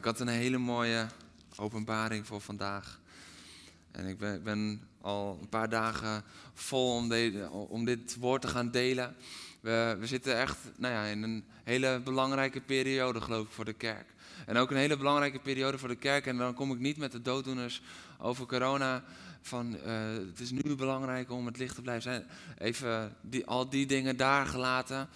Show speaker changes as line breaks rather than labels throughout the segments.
Ik had een hele mooie openbaring voor vandaag. En ik ben, ben al een paar dagen vol om, om dit woord te gaan delen. We, we zitten echt nou ja, in een hele belangrijke periode, geloof ik, voor de kerk. En ook een hele belangrijke periode voor de kerk. En dan kom ik niet met de dooddoeners over corona. Van eh, het is nu belangrijk om het licht te blijven zijn. Even al die dingen daar gelaten.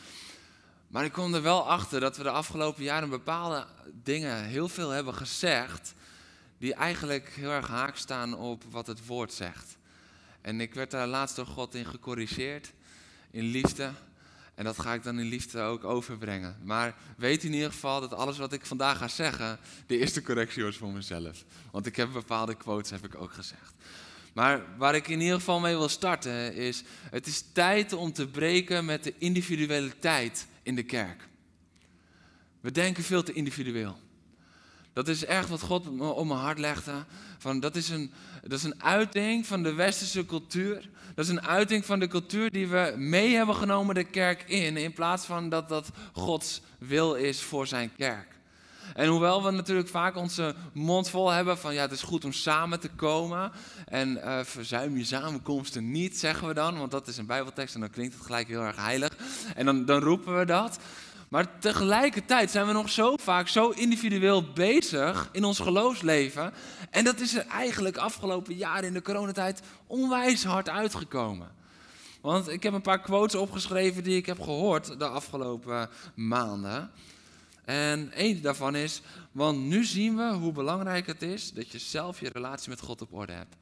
Maar ik kom er wel achter dat we de afgelopen jaren bepaalde dingen heel veel hebben gezegd. die eigenlijk heel erg haak staan op wat het woord zegt. En ik werd daar laatst door God in gecorrigeerd, in liefde. En dat ga ik dan in liefde ook overbrengen. Maar weet in ieder geval dat alles wat ik vandaag ga zeggen, de eerste correctie was voor mezelf. Want ik heb bepaalde quotes heb ik ook gezegd. Maar waar ik in ieder geval mee wil starten is, het is tijd om te breken met de individualiteit in de kerk. We denken veel te individueel. Dat is echt wat God op mijn hart legde. Van, dat, is een, dat is een uiting van de westerse cultuur. Dat is een uiting van de cultuur die we mee hebben genomen de kerk in. In plaats van dat dat Gods wil is voor zijn kerk. En hoewel we natuurlijk vaak onze mond vol hebben van ja, het is goed om samen te komen. En eh, verzuim je samenkomsten niet, zeggen we dan. Want dat is een bijbeltekst en dan klinkt het gelijk heel erg heilig. En dan, dan roepen we dat. Maar tegelijkertijd zijn we nog zo vaak zo individueel bezig in ons geloofsleven. En dat is er eigenlijk afgelopen jaren in de coronatijd onwijs hard uitgekomen. Want ik heb een paar quotes opgeschreven die ik heb gehoord de afgelopen maanden. En één daarvan is, want nu zien we hoe belangrijk het is dat je zelf je relatie met God op orde hebt.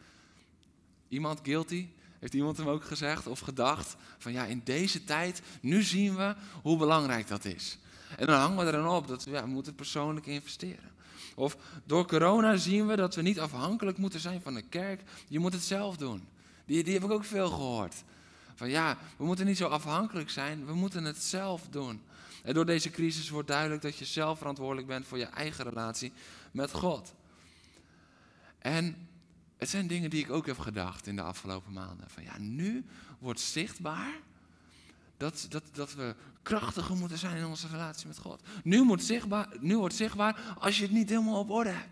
Iemand guilty? Heeft iemand hem ook gezegd of gedacht van ja, in deze tijd, nu zien we hoe belangrijk dat is. En dan hangen we er dan op dat we, ja, we moeten persoonlijk investeren. Of door corona zien we dat we niet afhankelijk moeten zijn van de kerk. Je moet het zelf doen. Die, die heb ik ook veel gehoord. Van ja, we moeten niet zo afhankelijk zijn, we moeten het zelf doen. En door deze crisis wordt duidelijk dat je zelf verantwoordelijk bent voor je eigen relatie met God. En het zijn dingen die ik ook heb gedacht in de afgelopen maanden. Van ja, nu wordt zichtbaar dat, dat, dat we krachtiger moeten zijn in onze relatie met God. Nu, moet zichtbaar, nu wordt zichtbaar als je het niet helemaal op orde hebt.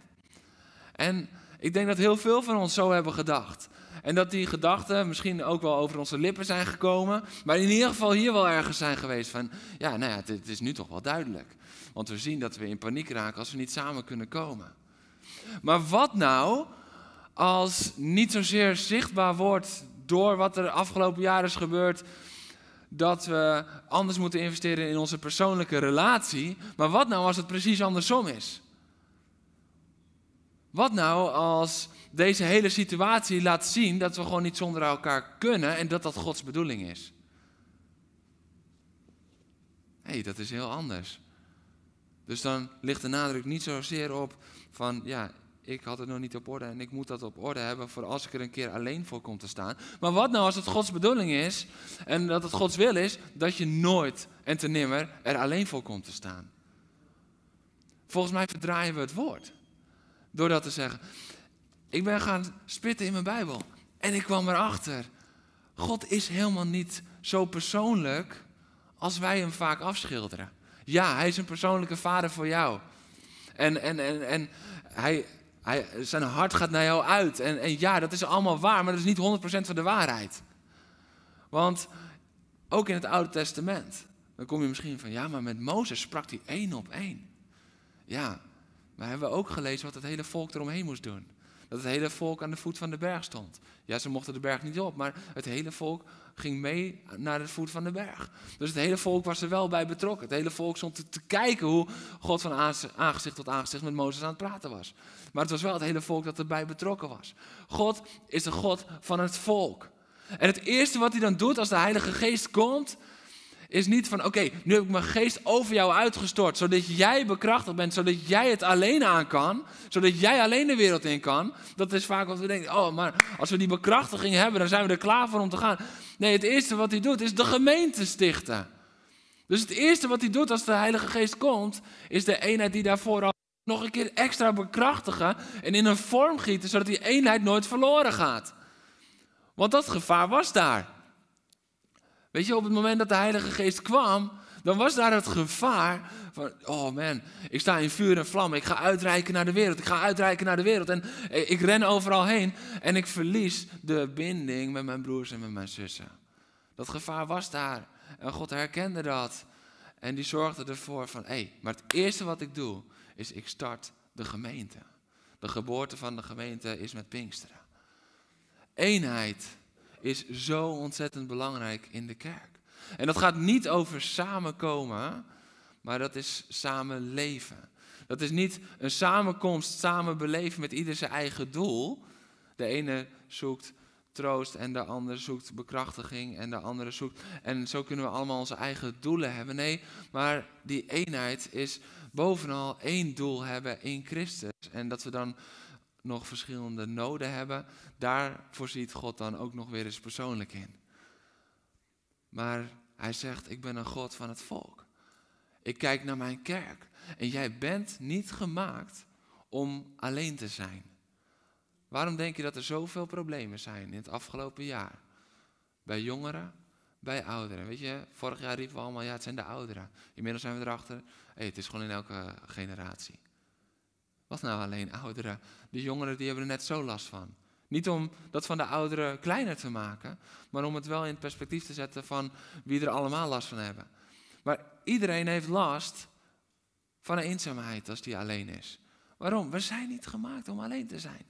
En ik denk dat heel veel van ons zo hebben gedacht. En dat die gedachten misschien ook wel over onze lippen zijn gekomen. Maar in ieder geval hier wel ergens zijn geweest van... Ja, nou ja, het, is nu toch wel duidelijk. Want we zien dat we in paniek raken als we niet samen kunnen komen. Maar wat nou als niet zozeer zichtbaar wordt door wat er de afgelopen jaren is gebeurd... dat we anders moeten investeren in onze persoonlijke relatie. Maar wat nou als het precies andersom is? Wat nou als deze hele situatie laat zien dat we gewoon niet zonder elkaar kunnen en dat dat Gods bedoeling is? Hé, hey, dat is heel anders. Dus dan ligt de nadruk niet zozeer op van ja, ik had het nog niet op orde en ik moet dat op orde hebben voor als ik er een keer alleen voor kom te staan. Maar wat nou als het Gods bedoeling is en dat het Gods wil is dat je nooit en te nimmer er alleen voor komt te staan? Volgens mij verdraaien we het woord. Door dat te zeggen. Ik ben gaan spitten in mijn Bijbel. En ik kwam erachter. God is helemaal niet zo persoonlijk als wij hem vaak afschilderen. Ja, hij is een persoonlijke vader voor jou. En, en, en, en hij, hij, zijn hart gaat naar jou uit. En, en ja, dat is allemaal waar, maar dat is niet 100% van de waarheid. Want ook in het Oude Testament, dan kom je misschien van, ja, maar met Mozes sprak hij één op één. Ja, maar hebben we ook gelezen wat het hele volk eromheen moest doen. Dat het hele volk aan de voet van de berg stond. Ja, ze mochten de berg niet op, maar het hele volk ging mee naar de voet van de berg. Dus het hele volk was er wel bij betrokken. Het hele volk stond te, te kijken hoe God van aangezicht tot aangezicht met Mozes aan het praten was. Maar het was wel het hele volk dat erbij betrokken was. God is de God van het volk. En het eerste wat hij dan doet als de Heilige Geest komt, is niet van, oké, nu heb ik mijn geest over jou uitgestort, zodat jij bekrachtigd bent, zodat jij het alleen aan kan, zodat jij alleen de wereld in kan. Dat is vaak wat we denken, oh, maar als we die bekrachtiging hebben, dan zijn we er klaar voor om te gaan. Nee, het eerste wat hij doet, is de gemeente stichten. Dus het eerste wat hij doet als de Heilige Geest komt, is de eenheid die daarvoor al nog een keer extra bekrachtigen en in een vorm gieten, zodat die eenheid nooit verloren gaat. Want dat gevaar was daar. Weet je, op het moment dat de Heilige Geest kwam, dan was daar het gevaar van, oh man, ik sta in vuur en vlam, ik ga uitreiken naar de wereld, ik ga uitreiken naar de wereld en ik ren overal heen en ik verlies de binding met mijn broers en met mijn zussen. Dat gevaar was daar en God herkende dat en die zorgde ervoor van, hé, hey, maar het eerste wat ik doe is ik start de gemeente. De geboorte van de gemeente is met Pinksteren. Eenheid is zo ontzettend belangrijk in de kerk. En dat gaat niet over samenkomen, maar dat is samen leven. Dat is niet een samenkomst, samen beleven met ieder zijn eigen doel. De ene zoekt troost en de andere zoekt bekrachtiging en de andere zoekt. En zo kunnen we allemaal onze eigen doelen hebben. Nee, maar die eenheid is bovenal één doel hebben in Christus. En dat we dan nog verschillende noden hebben, daar voorziet God dan ook nog weer eens persoonlijk in. Maar hij zegt, ik ben een God van het volk. Ik kijk naar mijn kerk. En jij bent niet gemaakt om alleen te zijn. Waarom denk je dat er zoveel problemen zijn in het afgelopen jaar? Bij jongeren, bij ouderen. Weet je, vorig jaar riepen we allemaal, ja, het zijn de ouderen. Inmiddels zijn we erachter, het is gewoon in elke generatie. Wat nou alleen ouderen? De jongeren die hebben er net zo last van. Niet om dat van de ouderen kleiner te maken, maar om het wel in het perspectief te zetten van wie er allemaal last van hebben. Maar iedereen heeft last van een eenzaamheid als die alleen is. Waarom? We zijn niet gemaakt om alleen te zijn.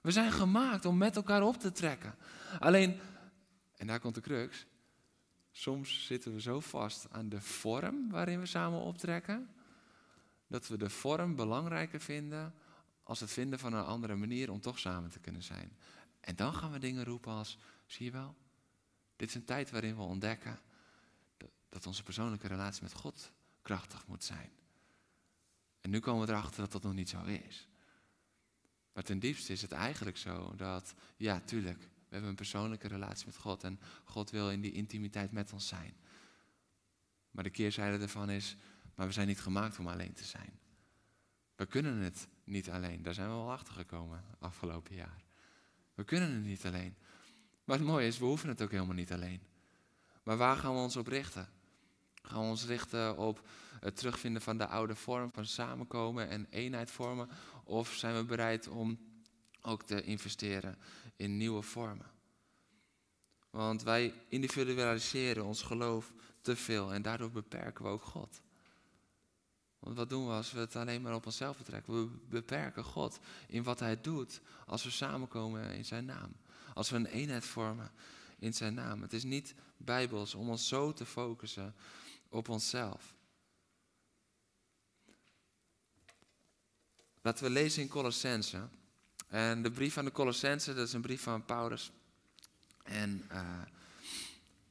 We zijn gemaakt om met elkaar op te trekken. Alleen, en daar komt de crux, soms zitten we zo vast aan de vorm waarin we samen optrekken, dat we de vorm belangrijker vinden als het vinden van een andere manier om toch samen te kunnen zijn. En dan gaan we dingen roepen als, zie je wel, dit is een tijd waarin we ontdekken dat onze persoonlijke relatie met God krachtig moet zijn. En nu komen we erachter dat dat nog niet zo is. Maar ten diepste is het eigenlijk zo dat, ja, tuurlijk, we hebben een persoonlijke relatie met God en God wil in die intimiteit met ons zijn. Maar de keerzijde ervan is, maar we zijn niet gemaakt om alleen te zijn. We kunnen het niet alleen. Daar zijn we wel achter gekomen afgelopen jaar. We kunnen het niet alleen. Maar het mooie is, we hoeven het ook helemaal niet alleen. Maar waar gaan we ons op richten? Gaan we ons richten op het terugvinden van de oude vorm van samenkomen en eenheid vormen? Of zijn we bereid om ook te investeren in nieuwe vormen? Want wij individualiseren ons geloof te veel en daardoor beperken we ook God. Want wat doen we als we het alleen maar op onszelf betrekken? We beperken God in wat Hij doet als we samenkomen in Zijn naam. Als we een eenheid vormen in Zijn naam. Het is niet bijbels om ons zo te focussen op onszelf. Laten we lezen in Colossense. En de brief aan de Colossense, dat is een brief van Paulus. En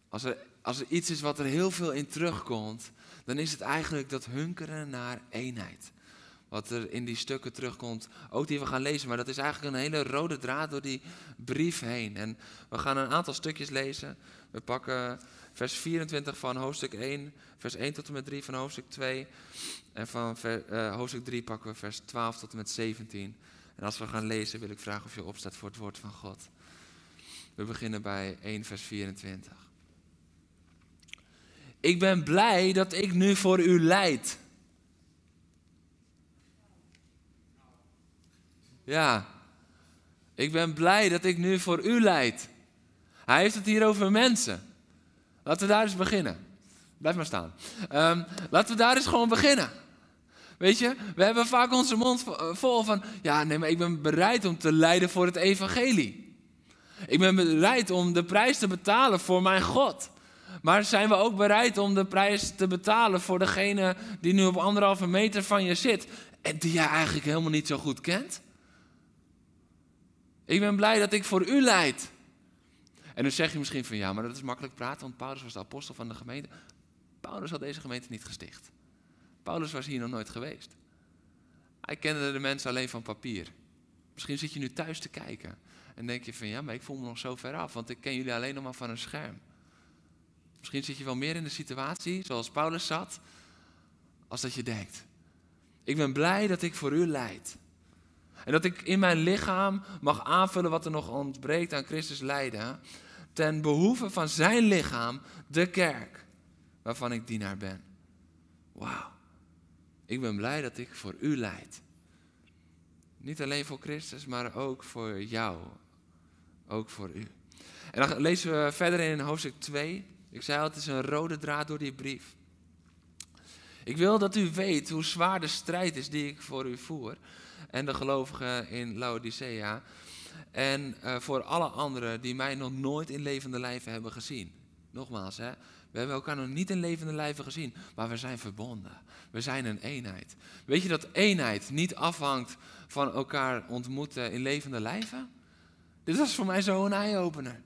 er, als er iets is wat er heel veel in terugkomt, dan is het eigenlijk dat hunkeren naar eenheid. Wat er in die stukken terugkomt, ook die we gaan lezen. Maar dat is eigenlijk een hele rode draad door die brief heen. En we gaan een aantal stukjes lezen. We pakken vers 24 van hoofdstuk 1, vers 1 tot en met 3 van hoofdstuk 2. En van uh, hoofdstuk 3 pakken we vers 12 tot en met 17. En als we gaan lezen wil ik vragen of je opstaat voor het woord van God. We beginnen bij 1 vers 24. Ik ben blij dat ik nu voor u leid. Ja, ik ben blij dat ik nu voor u leid. Hij heeft het hier over mensen. Laten we daar eens beginnen. Blijf maar staan. Um, laten we daar eens gewoon beginnen. Weet je, we hebben vaak onze mond vol van, ja, nee, maar ik ben bereid om te lijden voor het evangelie. Ik ben bereid om de prijs te betalen voor mijn God. Maar zijn we ook bereid om de prijs te betalen voor degene die nu op anderhalve meter van je zit en die jij eigenlijk helemaal niet zo goed kent? Ik ben blij dat ik voor u leid. En dan zeg je misschien van ja, maar dat is makkelijk praten, want Paulus was de apostel van de gemeente. Paulus had deze gemeente niet gesticht. Paulus was hier nog nooit geweest. Hij kende de mensen alleen van papier. Misschien zit je nu thuis te kijken en denk je van ja, maar ik voel me nog zo ver af, want ik ken jullie alleen nog maar van een scherm. Misschien zit je wel meer in de situatie zoals Paulus zat, als dat je denkt. Ik ben blij dat ik voor u leid. En dat ik in mijn lichaam mag aanvullen wat er nog ontbreekt aan Christus lijden. Ten behoeve van zijn lichaam, de kerk, waarvan ik dienaar ben. Wauw. Ik ben blij dat ik voor u leid. Niet alleen voor Christus, maar ook voor jou. Ook voor u. En dan lezen we verder in hoofdstuk 2. Ik zei al, het is een rode draad door die brief. Ik wil dat u weet hoe zwaar de strijd is die ik voor u voer. En de gelovigen in Laodicea. En uh, voor alle anderen die mij nog nooit in levende lijven hebben gezien. Nogmaals, hè, we hebben elkaar nog niet in levende lijven gezien, maar we zijn verbonden. We zijn een eenheid. Weet je dat eenheid niet afhangt van elkaar ontmoeten in levende lijven? Dit was voor mij zo'n eye-opener.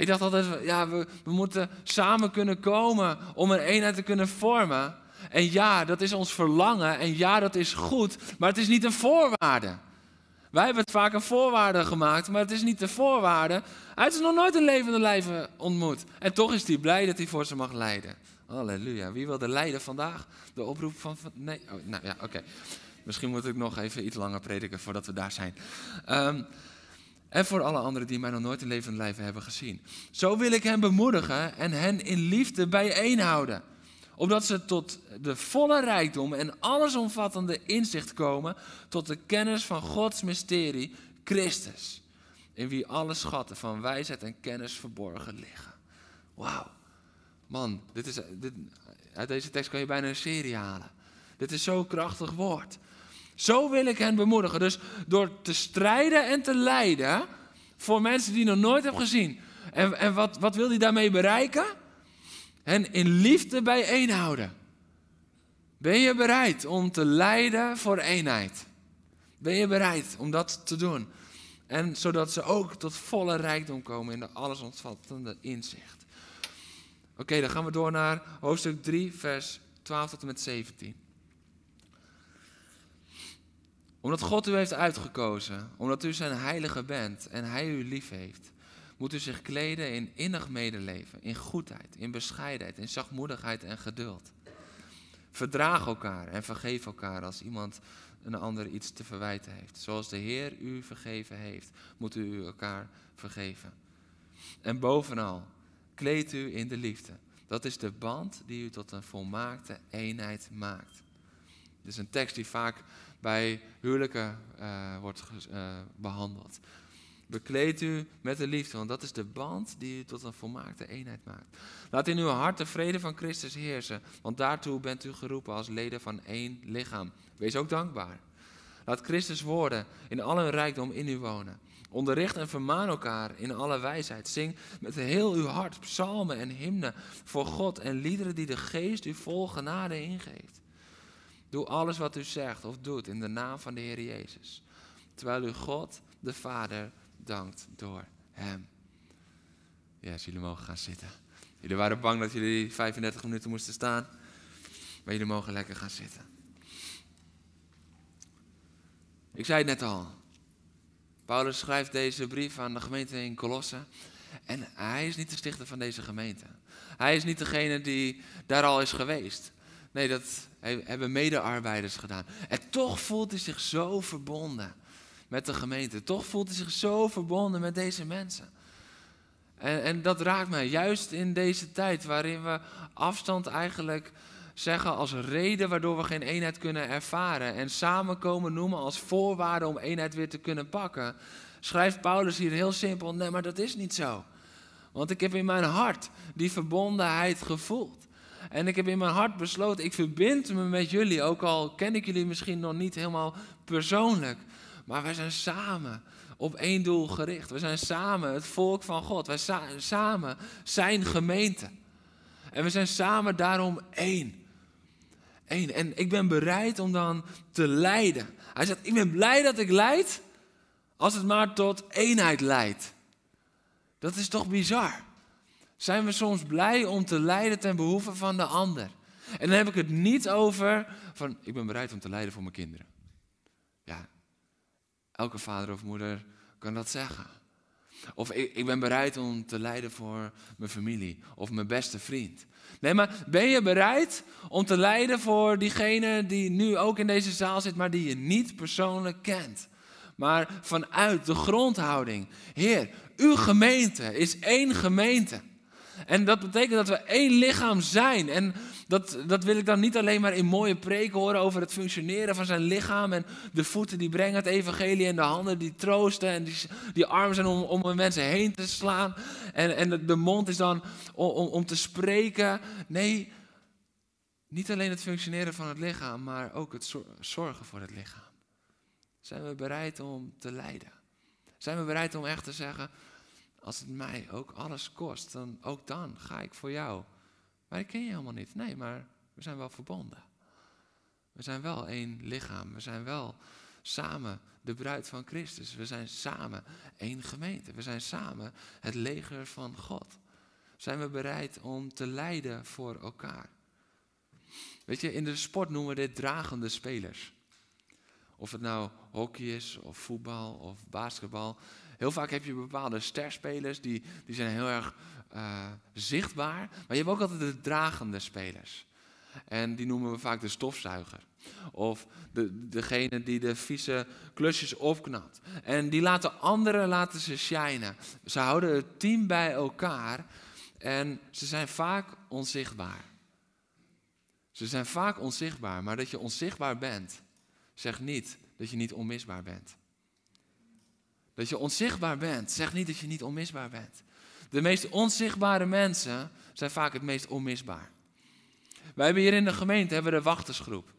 Ik dacht altijd, ja, we, we moeten samen kunnen komen om een eenheid te kunnen vormen. En ja, dat is ons verlangen. En ja, dat is goed. Maar het is niet een voorwaarde. Wij hebben het vaak een voorwaarde gemaakt, maar het is niet de voorwaarde. Hij is nog nooit een levende lijven ontmoet. En toch is hij blij dat hij voor ze mag leiden. Halleluja. Wie wil er leiden vandaag? De oproep van. Nee, oh, nou ja, oké. Misschien moet ik nog even iets langer prediken voordat we daar zijn. Um, en voor alle anderen die mij nog nooit in levende lijven hebben gezien. Zo wil ik hen bemoedigen en hen in liefde bijeenhouden. Opdat ze tot de volle rijkdom en allesomvattende inzicht komen. Tot de kennis van Gods mysterie, Christus. In wie alle schatten van wijsheid en kennis verborgen liggen. Wauw. Man, dit is, dit, uit deze tekst kan je bijna een serie halen. Dit is zo'n krachtig woord. Zo wil ik hen bemoedigen. Dus door te strijden en te lijden voor mensen die nog nooit hebben gezien. En, en wat, wat wil hij daarmee bereiken? Hen in liefde bijeenhouden. Ben je bereid om te lijden voor eenheid? Ben je bereid om dat te doen? En zodat ze ook tot volle rijkdom komen in de allesomvattende inzicht. Oké, dan gaan we door naar hoofdstuk 3, vers 12 tot en met 17 omdat God u heeft uitgekozen, omdat u zijn heilige bent en hij u lief heeft, moet u zich kleden in innig medeleven, in goedheid, in bescheidenheid, in zachtmoedigheid en geduld. Verdraag elkaar en vergeef elkaar als iemand een ander iets te verwijten heeft. Zoals de Heer u vergeven heeft, moet u elkaar vergeven. En bovenal, kleed u in de liefde. Dat is de band die u tot een volmaakte eenheid maakt. Dit is een tekst die vaak bij huwelijken uh, wordt uh, behandeld. Bekleed u met de liefde, want dat is de band die u tot een volmaakte eenheid maakt. Laat in uw hart de vrede van Christus heersen, want daartoe bent u geroepen als leden van één lichaam. Wees ook dankbaar. Laat Christus woorden in alle rijkdom in u wonen. Onderricht en vermaan elkaar in alle wijsheid. Zing met heel uw hart psalmen en hymnen voor God en liederen die de geest u vol genade ingeeft. Doe alles wat u zegt of doet in de naam van de Heer Jezus. Terwijl u God, de Vader, dankt door Hem. Ja, jullie mogen gaan zitten. Jullie waren bang dat jullie 35 minuten moesten staan. Maar jullie mogen lekker gaan zitten. Ik zei het net al. Paulus schrijft deze brief aan de gemeente in Colosse. En hij is niet de stichter van deze gemeente. Hij is niet degene die daar al is geweest. Nee, dat hebben medearbeiders gedaan. En toch voelt hij zich zo verbonden met de gemeente. Toch voelt hij zich zo verbonden met deze mensen. En, en dat raakt mij, juist in deze tijd waarin we afstand eigenlijk zeggen als reden waardoor we geen eenheid kunnen ervaren. En samenkomen noemen als voorwaarde om eenheid weer te kunnen pakken. Schrijft Paulus hier heel simpel, nee maar dat is niet zo. Want ik heb in mijn hart die verbondenheid gevoeld. En ik heb in mijn hart besloten, ik verbind me met jullie, ook al ken ik jullie misschien nog niet helemaal persoonlijk. Maar wij zijn samen op één doel gericht. We zijn samen het volk van God. Wij zijn samen zijn gemeente. En we zijn samen daarom één. Eén. En ik ben bereid om dan te leiden. Hij zegt, ik ben blij dat ik leid, als het maar tot eenheid leidt. Dat is toch bizar? Zijn we soms blij om te lijden ten behoeve van de ander? En dan heb ik het niet over van ik ben bereid om te lijden voor mijn kinderen. Ja, elke vader of moeder kan dat zeggen. Of ik, ik ben bereid om te lijden voor mijn familie of mijn beste vriend. Nee, maar ben je bereid om te lijden voor diegene die nu ook in deze zaal zit, maar die je niet persoonlijk kent? Maar vanuit de grondhouding. Heer, uw gemeente is één gemeente. En dat betekent dat we één lichaam zijn. En dat, dat wil ik dan niet alleen maar in mooie preken horen over het functioneren van zijn lichaam. En de voeten die brengen het evangelie en de handen die troosten. En die, die armen zijn om, om mensen heen te slaan. En, en de, mond is dan om, om, om te spreken. Nee, niet alleen het functioneren van het lichaam, maar ook het zorgen voor het lichaam. Zijn we bereid om te lijden? Zijn we bereid om echt te zeggen, als het mij ook alles kost, dan ook dan ga ik voor jou. Maar ik ken je helemaal niet. Nee, maar we zijn wel verbonden. We zijn wel één lichaam. We zijn wel samen de bruid van Christus. We zijn samen één gemeente. We zijn samen het leger van God. Zijn we bereid om te lijden voor elkaar? Weet je, in de sport noemen we dit dragende spelers. Of het nou hockey is, of voetbal, of basketbal. Heel vaak heb je bepaalde sterspelers die, die zijn heel erg uh, zichtbaar. Maar je hebt ook altijd de dragende spelers. En die noemen we vaak de stofzuiger. Of de, degene die de vieze klusjes opknapt. En die laten anderen laten ze shinen. Ze houden het team bij elkaar. En ze zijn vaak onzichtbaar. Ze zijn vaak onzichtbaar. Maar dat je onzichtbaar bent, zegt niet dat je niet onmisbaar bent. Dat je onzichtbaar bent, zegt niet dat je niet onmisbaar bent. De meest onzichtbare mensen zijn vaak het meest onmisbaar. Wij hebben hier in de gemeente hebben de wachtersgroep.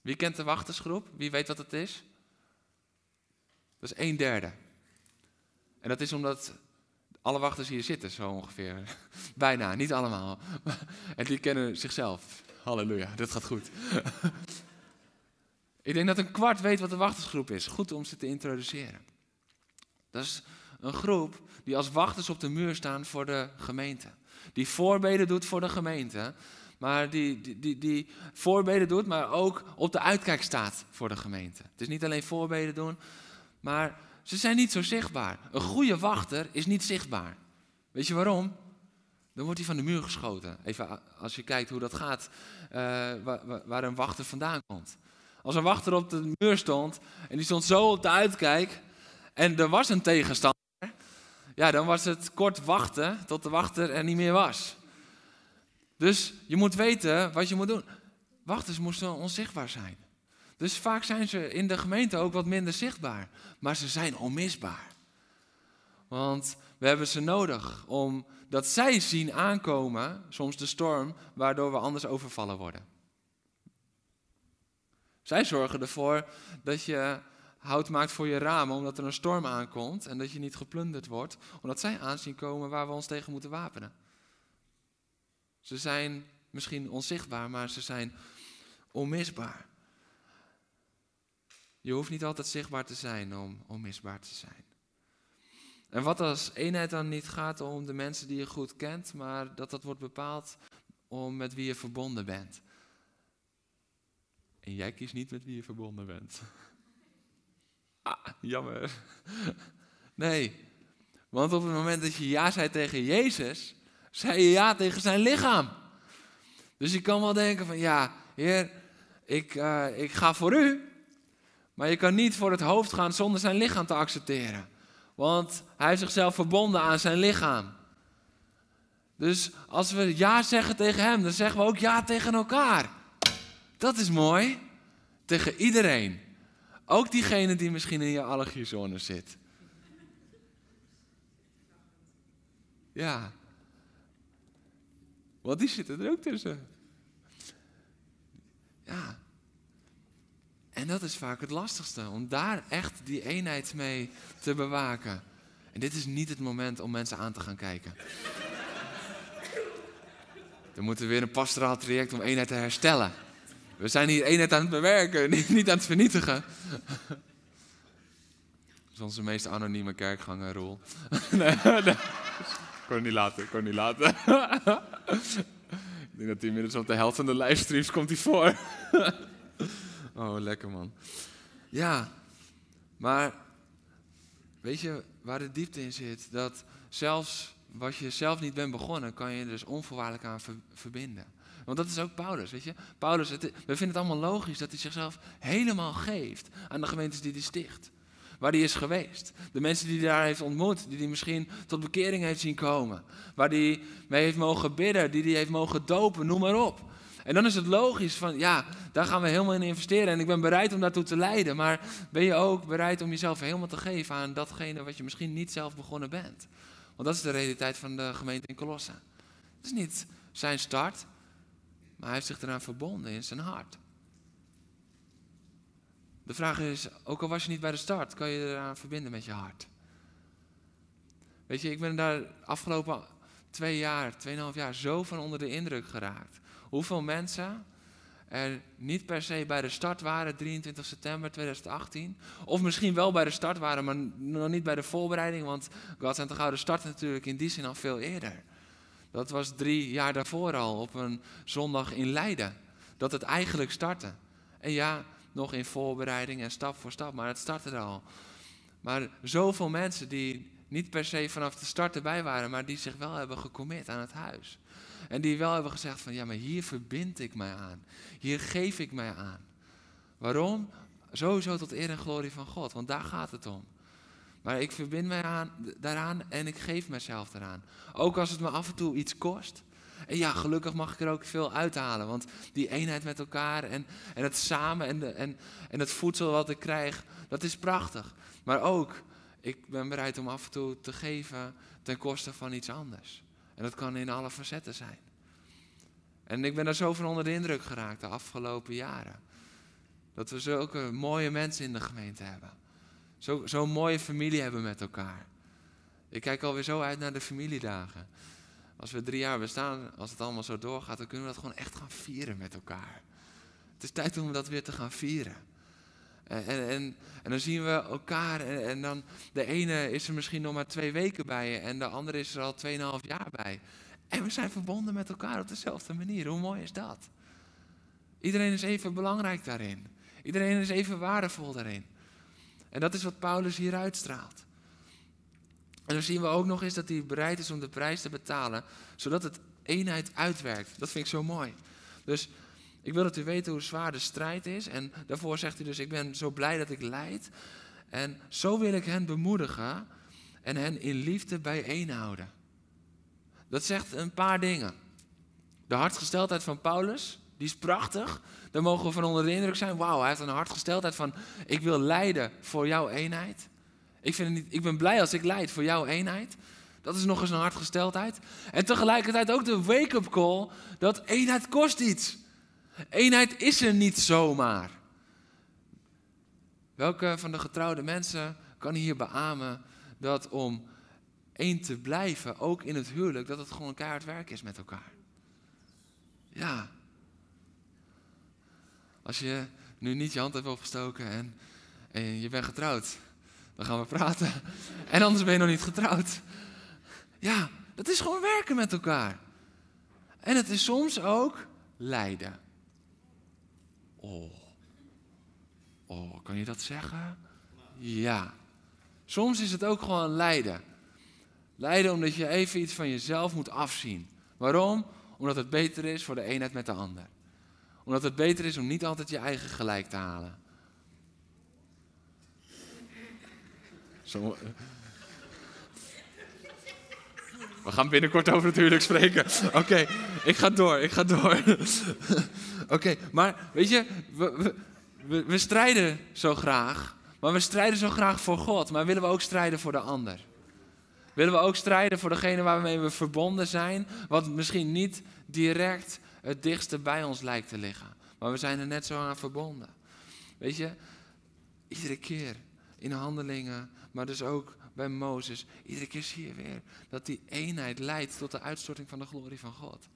Wie kent de wachtersgroep? Wie weet wat het is? Dat is een derde. En dat is omdat alle wachters hier zitten, zo ongeveer. Bijna, niet allemaal. En die kennen zichzelf. Halleluja, dat gaat goed. Ik denk dat een kwart weet wat de wachtersgroep is. Goed om ze te introduceren. Dat is een groep die als wachters op de muur staan voor de gemeente. Die voorbeden doet voor de gemeente. Maar die, die, die, voorbeden doet, maar ook op de uitkijk staat voor de gemeente. Het is niet alleen voorbeden doen, maar ze zijn niet zo zichtbaar. Een goede wachter is niet zichtbaar. Weet je waarom? Dan wordt hij van de muur geschoten. Even als je kijkt hoe dat gaat, uh, waar, waar een wachter vandaan komt. Als een wachter op de muur stond en die stond zo op de uitkijk en er was een tegenstander, ja, dan was het kort wachten tot de wachter er niet meer was. Dus je moet weten wat je moet doen. Wachters moesten onzichtbaar zijn. Dus vaak zijn ze in de gemeente ook wat minder zichtbaar, maar ze zijn onmisbaar. Want we hebben ze nodig omdat zij zien aankomen, soms de storm, waardoor we anders overvallen worden. Zij zorgen ervoor dat je hout maakt voor je ramen omdat er een storm aankomt en dat je niet geplunderd wordt, omdat zij aanzien komen waar we ons tegen moeten wapenen. Ze zijn misschien onzichtbaar, maar ze zijn onmisbaar. Je hoeft niet altijd zichtbaar te zijn om onmisbaar te zijn. En wat als eenheid dan niet gaat om de mensen die je goed kent, maar dat dat wordt bepaald om met wie je verbonden bent. En jij kiest niet met wie je verbonden bent. Ah, jammer. Nee, want op het moment dat je ja zei tegen Jezus, zei je ja tegen zijn lichaam. Dus je kan wel denken van ja, Heer, ik, uh, ik ga voor u. Maar je kan niet voor het hoofd gaan zonder zijn lichaam te accepteren. Want hij heeft zichzelf verbonden aan zijn lichaam. Dus als we ja zeggen tegen hem, dan zeggen we ook ja tegen elkaar. Dat is mooi. Tegen iedereen. Ook diegene die misschien in je allergiezone zit. Ja. Want die zitten er ook tussen. Ja. En dat is vaak het lastigste, om daar echt die eenheid mee te bewaken. En dit is niet het moment om mensen aan te gaan kijken. Dan moeten we weer een pastoraal traject om eenheid te herstellen. We zijn hier eenheid aan het bewerken, niet aan het vernietigen. Dat is onze meest anonieme kerkganger, Roel. nee, nee. kon niet laten, kon niet laten. ik denk dat hij inmiddels op de helft van de livestreams komt hij voor. oh, lekker man. Ja, maar weet je waar de diepte in zit? Dat zelfs wat je zelf niet bent begonnen, kan je dus onvoorwaardelijk aan verbinden. Want dat is ook Paulus, weet je. Paulus, we vinden het allemaal logisch dat hij zichzelf helemaal geeft aan de gemeentes die hij sticht. Waar hij is geweest. De mensen die hij daar heeft ontmoet, die hij misschien tot bekering heeft zien komen. Waar hij mee heeft mogen bidden, die hij heeft mogen dopen, noem maar op. En dan is het logisch van, ja, daar gaan we helemaal in investeren en ik ben bereid om daartoe te leiden. Maar ben je ook bereid om jezelf helemaal te geven aan datgene wat je misschien niet zelf begonnen bent? Want dat is de realiteit van de gemeente in Colosse. Het is niet zijn start, maar hij heeft zich eraan verbonden in zijn hart. De vraag is, ook al was je niet bij de start, kan je eraan verbinden met je hart. Weet je, ik ben daar afgelopen twee jaar, tweeënhalf jaar zo van onder de indruk geraakt. Hoeveel mensen er niet per se bij de start waren, 23 september 2018. Of misschien wel bij de start waren, maar nog niet bij de voorbereiding. Want God en de Gouden start natuurlijk in die zin al veel eerder. Dat was drie jaar daarvoor al, op een zondag in Leiden. Dat het eigenlijk startte. En ja, nog in voorbereiding en stap voor stap, maar het startte er al. Maar zoveel mensen die niet per se vanaf de start erbij waren, maar die zich wel hebben gecommit aan het huis. En die wel hebben gezegd van ja, maar hier verbind ik mij aan. Hier geef ik mij aan. Waarom? Sowieso tot eer en glorie van God, want daar gaat het om. Maar ik verbind mij aan, daaraan en ik geef mezelf eraan. Ook als het me af en toe iets kost. En ja, gelukkig mag ik er ook veel uithalen. Want die eenheid met elkaar en, en het samen en, en, en het voedsel wat ik krijg, dat is prachtig. Maar ook, ik ben bereid om af en toe te geven ten koste van iets anders. En dat kan in alle facetten zijn. En ik ben daar zo van onder de indruk geraakt de afgelopen jaren. Dat we zulke mooie mensen in de gemeente hebben. Zo'n zo mooie familie hebben met elkaar. Ik kijk alweer zo uit naar de familiedagen. Als we drie jaar bestaan, als het allemaal zo doorgaat, dan kunnen we dat gewoon echt gaan vieren met elkaar. Het is tijd om dat weer te gaan vieren. En, en, en, dan zien we elkaar en, dan de ene is er misschien nog maar twee weken bij en de andere is er al tweeënhalf jaar bij. En we zijn verbonden met elkaar op dezelfde manier. Hoe mooi is dat? Iedereen is even belangrijk daarin. Iedereen is even waardevol daarin. En dat is wat Paulus hier uitstraalt. En dan zien we ook nog eens dat hij bereid is om de prijs te betalen, zodat het eenheid uitwerkt. Dat vind ik zo mooi. Dus ik wil dat u weet hoe zwaar de strijd is. En daarvoor zegt hij dus, ik ben zo blij dat ik leid. En zo wil ik hen bemoedigen en hen in liefde bijeenhouden. Dat zegt een paar dingen. De hartgesteldheid van Paulus, die is prachtig. Daar mogen we van onder de indruk zijn. Wauw, hij heeft een hartgesteldheid van, ik wil lijden voor jouw eenheid. Ik, vind het niet, ik ben blij als ik leid voor jouw eenheid. Dat is nog eens een hartgesteldheid. En tegelijkertijd ook de wake-up call dat eenheid kost iets. Eenheid is er niet zomaar. Welke van de getrouwde mensen kan hier beamen dat om één te blijven, ook in het huwelijk, dat het gewoon keihard werk is met elkaar? Ja. Als je nu niet je hand hebt opgestoken en, en je bent getrouwd, dan gaan we praten. En anders ben je nog niet getrouwd. Ja, dat is gewoon werken met elkaar. En het is soms ook lijden. Oh. Oh, kan je dat zeggen? Ja. Soms is het ook gewoon lijden. Lijden omdat je even iets van jezelf moet afzien. Waarom? Omdat het beter is voor de eenheid met de ander. Omdat het beter is om niet altijd je eigen gelijk te halen. Zo, we gaan binnenkort over het huwelijk spreken. Oké, ik ga door, ik ga door. Oké, maar weet je, we, we, we, strijden zo graag. Maar we strijden zo graag voor God. Maar willen we ook strijden voor de ander? Willen we ook strijden voor degene waarmee we verbonden zijn? Wat misschien niet direct het dichtste bij ons lijkt te liggen. Maar we zijn er net zo aan verbonden. Weet je, iedere keer in handelingen, maar dus ook bij Mozes. Iedere keer zie je weer dat die eenheid leidt tot de uitstorting van de glorie van God.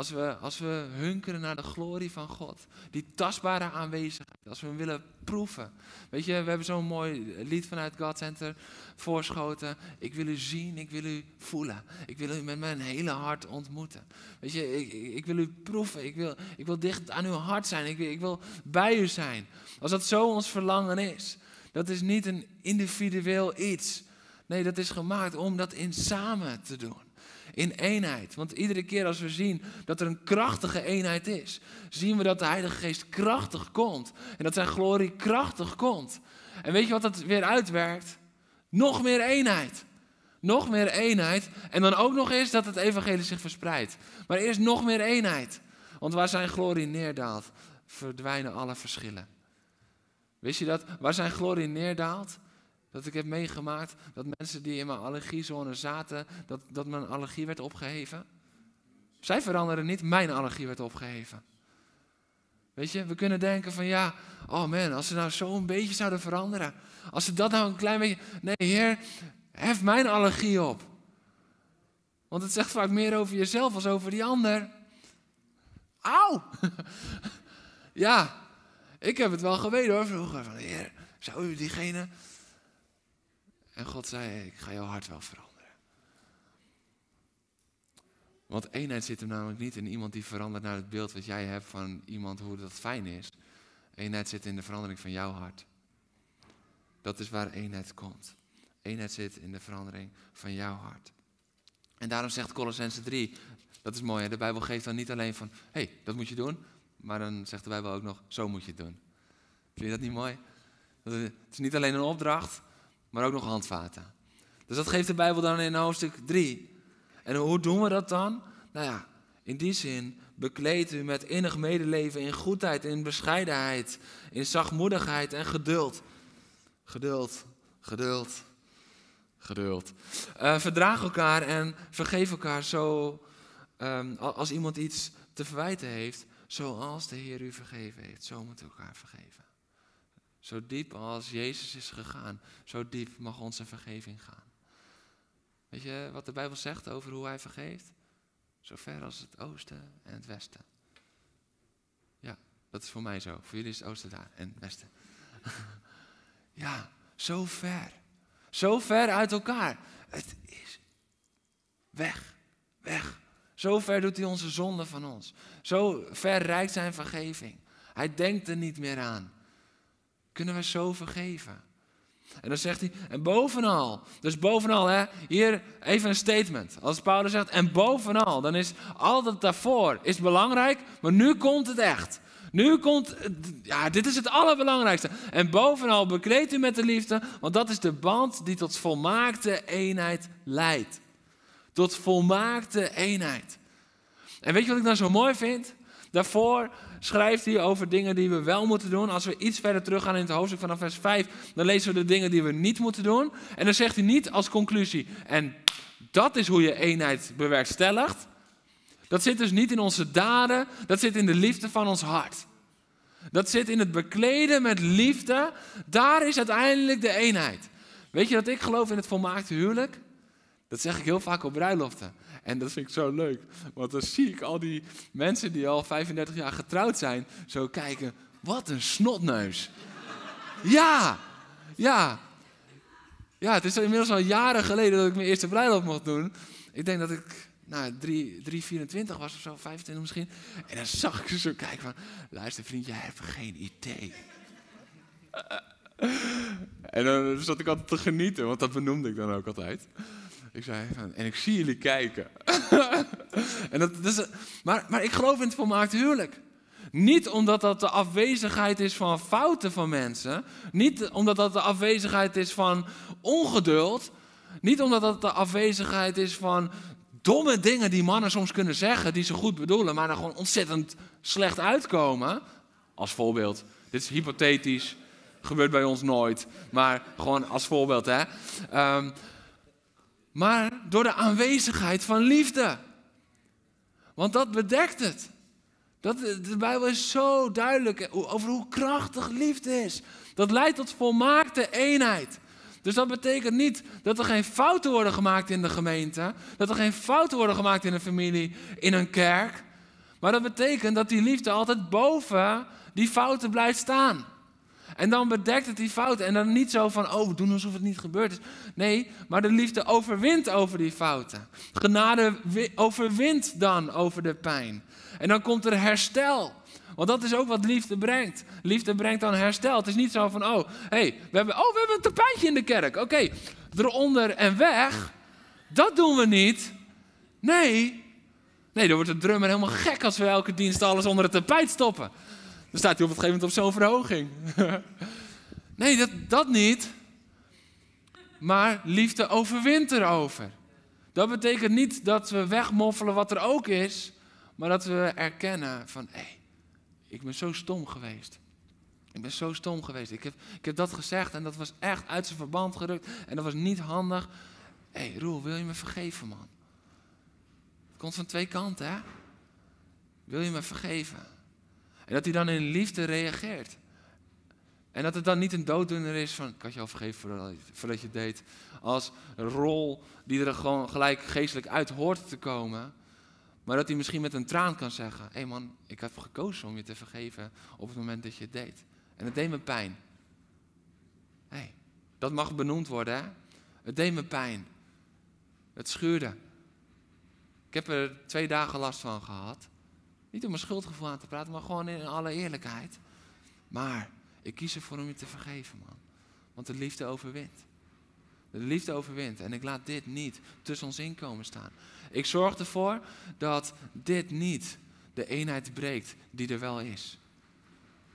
Als we, als we hunkeren naar de glorie van God, die tastbare aanwezigheid, Als we hem willen proeven. Weet je, we hebben zo'n mooi lied vanuit God Center voorschoten. Ik wil u zien, ik wil u voelen. Ik wil u met mijn hele hart ontmoeten. Weet je, ik, ik wil u proeven. Ik wil, ik wil dicht aan uw hart zijn. Ik, ik wil bij u zijn. Als dat zo ons verlangen is. Dat is niet een individueel iets. Nee, dat is gemaakt om dat in samen te doen in eenheid. Want iedere keer als we zien dat er een krachtige eenheid is, zien we dat de Heilige Geest krachtig komt. En dat zijn glorie krachtig komt. En weet je wat dat weer uitwerkt? Nog meer eenheid. Nog meer eenheid. En dan ook nog eens dat het evangelie zich verspreidt. Maar eerst nog meer eenheid. Want waar zijn glorie neerdaalt, verdwijnen alle verschillen. Wist je dat? Waar zijn glorie neerdaalt, dat ik heb meegemaakt dat mensen die in mijn allergiezone zaten, dat, dat mijn allergie werd opgeheven. Zij veranderen niet, mijn allergie werd opgeheven. Weet je, we kunnen denken van ja, oh man, als ze nou zo een beetje zouden veranderen. Als ze dat nou een klein beetje. Nee, Heer, hef mijn allergie op. Want het zegt vaak meer over jezelf als over die ander. Auw! ja, ik heb het wel geweten hoor vroeger. Van, heer, zou u diegene en God zei, ik ga jouw hart wel veranderen. Want eenheid zit er namelijk niet in iemand die verandert naar het beeld wat jij hebt van iemand hoe dat fijn is. Eenheid zit in de verandering van jouw hart. Dat is waar eenheid komt. Eenheid zit in de verandering van jouw hart. En daarom zegt Colossense 3, dat is mooi, hè? de Bijbel geeft dan niet alleen van, hé, hey, dat moet je doen, maar dan zegt de Bijbel ook nog, zo moet je het doen. Vind je dat niet mooi? Het is niet alleen een opdracht, maar ook nog handvaten. Dus dat geeft de Bijbel dan in hoofdstuk 3. En hoe doen we dat dan? Nou ja, in die zin bekleed u met innig medeleven in goedheid, in bescheidenheid, in zachtmoedigheid en geduld. Geduld, geduld, geduld. Uh, verdraag elkaar en vergeef elkaar zo, um, als iemand iets te verwijten heeft, zoals de Heer u vergeven heeft. Zo moet u elkaar vergeven. Zo diep als Jezus is gegaan, zo diep mag onze vergeving gaan. Weet je wat de Bijbel zegt over hoe hij vergeeft? Zo ver als het oosten en het westen. Ja, dat is voor mij zo. Voor jullie is het oosten daar en het westen. ja, zo ver. Zo ver uit elkaar. Het is weg, weg. Zo ver doet hij onze zonde van ons. Zo ver reikt zijn vergeving. Hij denkt er niet meer aan kunnen we zo vergeven. En dan zegt hij, en bovenal, dus bovenal, hè, hier even een statement. Als Paulus zegt, en bovenal, dan is al dat daarvoor is belangrijk, maar nu komt het echt. Nu komt, ja, dit is het allerbelangrijkste. En bovenal bekleed u met de liefde, want dat is de band die tot volmaakte eenheid leidt. Tot volmaakte eenheid. En weet je wat ik nou zo mooi vind? Daarvoor schrijft hij over dingen die we wel moeten doen. Als we iets verder teruggaan in het hoofdstuk vanaf vers 5, dan lezen we de dingen die we niet moeten doen. En dan zegt hij niet als conclusie, en dat is hoe je eenheid bewerkstelligt. Dat zit dus niet in onze daden, dat zit in de liefde van ons hart. Dat zit in het bekleden met liefde. Daar is uiteindelijk de eenheid. Weet je dat ik geloof in het volmaakte huwelijk? Dat zeg ik heel vaak op bruiloften. En dat vind ik zo leuk. Want dan zie ik al die mensen die al 35 jaar getrouwd zijn, zo kijken. Wat een snotneus. Ja, ja. Ja, het is inmiddels al jaren geleden dat ik mijn eerste bruiloft mocht doen. Ik denk dat ik nou, 3, 3, 24 was of zo, 25 misschien. En dan zag ik ze zo kijken van, luister vriend, jij hebt geen idee. En dan zat ik altijd te genieten, want dat benoemde ik dan ook altijd. Ik zei en ik zie jullie kijken. en dat, dus, maar, maar ik geloof in het volmaakt huwelijk. Niet omdat dat de afwezigheid is van fouten van mensen. Niet omdat dat de afwezigheid is van ongeduld. Niet omdat dat de afwezigheid is van domme dingen die mannen soms kunnen zeggen, die ze goed bedoelen, maar dan gewoon ontzettend slecht uitkomen. Als voorbeeld, dit is hypothetisch, gebeurt bij ons nooit, maar gewoon als voorbeeld. Hè. Um, maar door de aanwezigheid van liefde. Want dat bedekt het. Dat, de Bijbel is zo duidelijk over hoe krachtig liefde is. Dat leidt tot volmaakte eenheid. Dus dat betekent niet dat er geen fouten worden gemaakt in de gemeente, dat er geen fouten worden gemaakt in een familie, in een kerk. Maar dat betekent dat die liefde altijd boven die fouten blijft staan. En dan bedekt het die fouten. En dan niet zo van, oh, we doen alsof het niet gebeurd is. Nee, maar de liefde overwint over die fouten. Genade overwint dan over de pijn. En dan komt er herstel. Want dat is ook wat liefde brengt. Liefde brengt dan herstel. Het is niet zo van, oh, hey, we hebben, oh, we hebben een tapijtje in de kerk. Oké, eronder en weg. Dat doen we niet. Nee. Nee, dan wordt de drummer helemaal gek als we elke dienst alles onder het tapijt stoppen. Dan staat hij op een gegeven moment op zo'n verhoging. nee, dat, dat niet. Maar liefde overwint erover. Dat betekent niet dat we wegmoffelen wat er ook is, maar dat we erkennen van, hé, hey, ik ben zo stom geweest. Ik ben zo stom geweest. Ik heb, ik heb dat gezegd en dat was echt uit zijn verband gerukt en dat was niet handig. Hé, hey, Roel, wil je me vergeven, man? Het komt van twee kanten, hè? Wil je me vergeven? En dat hij dan in liefde reageert. En dat het dan niet een dooddoener is van, ik had je al vergeven voordat, je het deed. Als rol die er gewoon gelijk geestelijk uit hoort te komen. Maar dat hij misschien met een traan kan zeggen, hé hey man, ik heb gekozen om je te vergeven op het moment dat je het deed. En het deed me pijn. hey, dat mag benoemd worden, hè? Het deed me pijn. Het schuurde. Ik heb er twee dagen last van gehad. Niet om mijn schuldgevoel aan te praten, maar gewoon in alle eerlijkheid. Maar ik kies ervoor om je te vergeven, man. Want de liefde overwint. De liefde overwint. En ik laat dit niet tussen ons inkomen staan. Ik zorg ervoor dat dit niet de eenheid breekt die er wel is.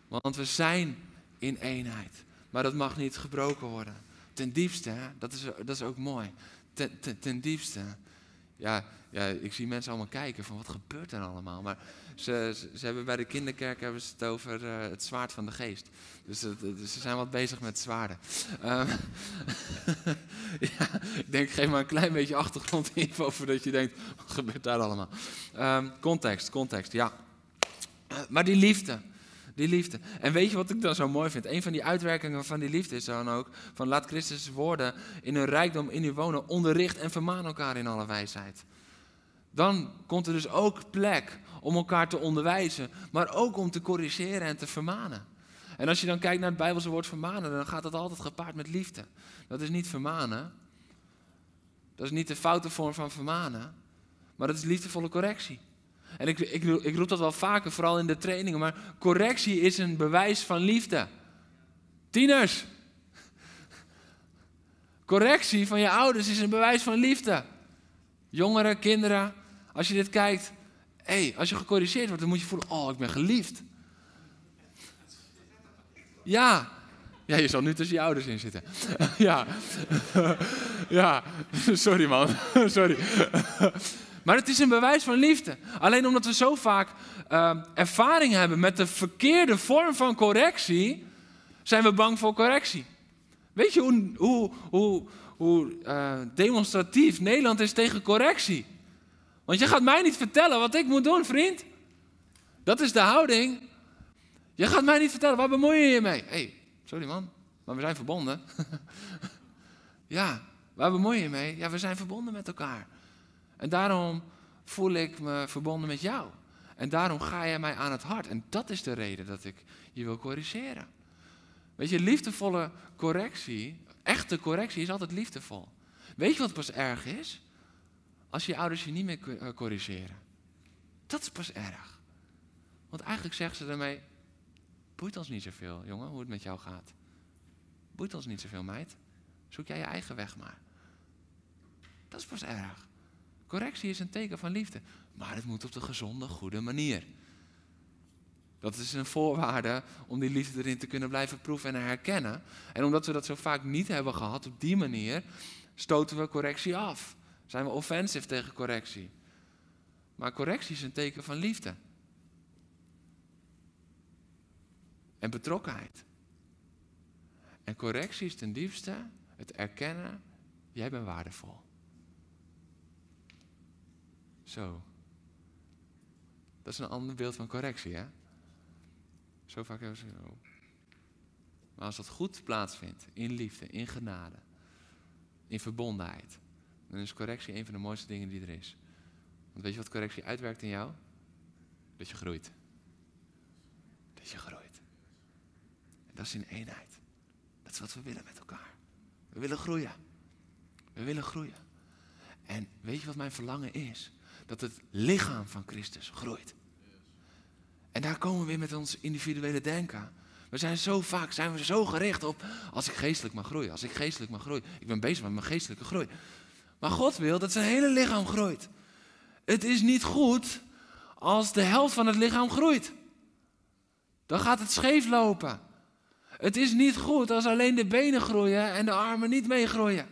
Want we zijn in eenheid. Maar dat mag niet gebroken worden. Ten diepste? Dat, is, dat is ook mooi. Ten, ten diepste. Ja, ja, ik zie mensen allemaal kijken van wat gebeurt er allemaal. Maar ze, ze, hebben bij de kinderkerk hebben ze het over uh, het zwaard van de geest. Dus, dus, ze zijn wat bezig met zwaarden. Um, ja, ik denk, geef maar een klein beetje achtergrondinfo voordat je denkt, wat gebeurt daar allemaal? Um, context, context, ja. Uh, maar die liefde, die liefde. En weet je wat ik dan zo mooi vind? Een van die uitwerkingen van die liefde is dan ook van laat Christus woorden in hun rijkdom in u wonen, onderricht en vermaan elkaar in alle wijsheid. Dan komt er dus ook plek om elkaar te onderwijzen, maar ook om te corrigeren en te vermanen. En als je dan kijkt naar het Bijbelse woord vermanen, dan gaat dat altijd gepaard met liefde. Dat is niet vermanen. Dat is niet de foute vorm van vermanen, maar dat is liefdevolle correctie. En ik, ik, ik roep dat wel vaker, vooral in de trainingen, maar correctie is een bewijs van liefde. Tieners, correctie van je ouders is een bewijs van liefde. Jongeren, kinderen, als je dit kijkt, hey, als je gecorrigeerd wordt, dan moet je voelen, oh, ik ben geliefd. Ja, ja, je zal nu tussen je ouders in zitten. ja. ja, sorry man, sorry. Maar het is een bewijs van liefde. Alleen omdat we zo vaak uh, ervaring hebben met de verkeerde vorm van correctie, zijn we bang voor correctie. Weet je hoe, hoe, hoe, uh, demonstratief Nederland is tegen correctie? Want je gaat mij niet vertellen wat ik moet doen, vriend. Dat is de houding. Je gaat mij niet vertellen, waar bemoei je je mee? Hé, hey, sorry man, maar we zijn verbonden. ja, waar bemoei je je mee? Ja, we zijn verbonden met elkaar. En daarom voel ik me verbonden met jou. En daarom ga je mij aan het hart. En dat is de reden dat ik je wil corrigeren. Weet je, liefdevolle correctie, echte correctie is altijd liefdevol. Weet je wat pas erg is? Als je ouders je niet meer eh, corrigeren. Dat is pas erg. Want eigenlijk zeggen ze daarmee, boeit ons niet zoveel, jongen, hoe het met jou gaat. Boeit ons niet zoveel, meid. Zoek jij je eigen weg maar. Dat is pas erg. Correctie is een teken van liefde. Maar het moet op de gezonde, goede manier. Dat is een voorwaarde om die liefde erin te kunnen blijven proeven en herkennen. En omdat we dat zo vaak niet hebben gehad op die manier, stoten we correctie af. Zijn we offensief tegen correctie? Maar correctie is een teken van liefde. En betrokkenheid. En correctie is ten diepste het erkennen, jij bent waardevol. Zo. Dat is een ander beeld van correctie, hè? Zo vaak hebben ze. Maar als dat goed plaatsvindt, in liefde, in genade, in verbondenheid, dan is correctie een van de mooiste dingen die er is. Want weet je wat correctie uitwerkt in jou? Dat je groeit. Dat je groeit. Dat is in eenheid. Dat is wat we willen met elkaar. We willen groeien. We willen groeien. En weet je wat mijn verlangen is? Dat het lichaam van Christus groeit. En daar komen we weer met ons individuele denken. We zijn zo vaak zijn we zo gericht op als ik geestelijk mag groeien, als ik geestelijk mag groeien. Ik ben bezig met mijn geestelijke groei. Maar God wil dat zijn hele lichaam groeit. Het is niet goed als de helft van het lichaam groeit. Dan gaat het scheef lopen. Het is niet goed als alleen de benen groeien en de armen niet meegroeien.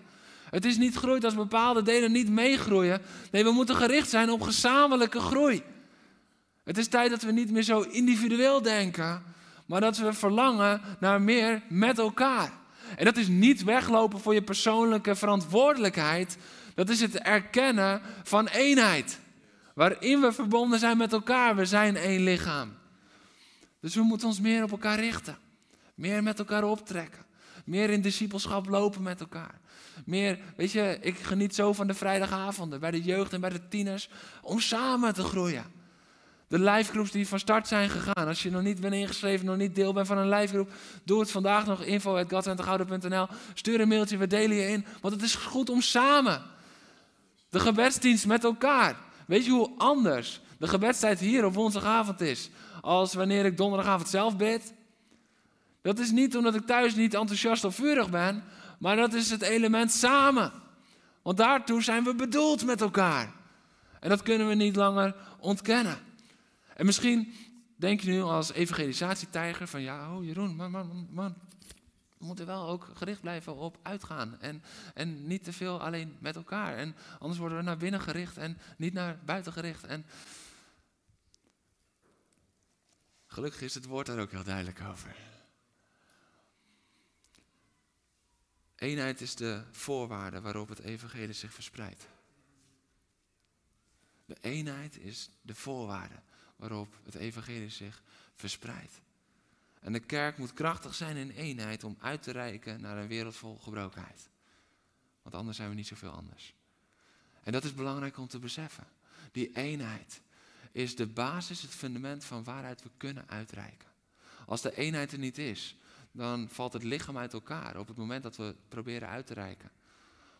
Het is niet groeit als bepaalde delen niet meegroeien. Nee, we moeten gericht zijn op gezamenlijke groei. Het is tijd dat we niet meer zo individueel denken, maar dat we verlangen naar meer met elkaar. En dat is niet weglopen voor je persoonlijke verantwoordelijkheid. Dat is het erkennen van eenheid. Waarin we verbonden zijn met elkaar. We zijn één lichaam. Dus we moeten ons meer op elkaar richten. Meer met elkaar optrekken. Meer in discipelschap lopen met elkaar. Meer, weet je, ik geniet zo van de vrijdagavonden bij de jeugd en bij de tieners. Om samen te groeien. De lijfgroeps die van start zijn gegaan. Als je nog niet bent ingeschreven, nog niet deel bent van een lijfgroep, doe het vandaag nog. Info Stuur een mailtje, we delen je in. Want het is goed om samen. De gebedsdienst met elkaar. Weet je hoe anders de gebedstijd hier op woensdagavond is? Als wanneer ik donderdagavond zelf bid. Dat is niet omdat ik thuis niet enthousiast of vurig ben, maar dat is het element samen. Want daartoe zijn we bedoeld met elkaar. En dat kunnen we niet langer ontkennen. En misschien denk je nu als evangelisatietijger van ja, oh Jeroen, man, man, man, we moeten wel ook gericht blijven op uitgaan. En, en niet te veel alleen met elkaar. En anders worden we naar binnen gericht en niet naar buiten gericht. En gelukkig is het woord daar ook heel duidelijk over. Eenheid is de voorwaarde waarop het evangelie zich verspreidt. De eenheid is de voorwaarde waarop het evangelie zich verspreidt. En de kerk moet krachtig zijn in eenheid om uit te reiken naar een wereld vol gebrokenheid. Want anders zijn we niet zoveel anders. En dat is belangrijk om te beseffen. Die eenheid is de basis, het fundament van waaruit we kunnen uitreiken. Als de eenheid er niet is, dan valt het lichaam uit elkaar op het moment dat we proberen uit te reiken.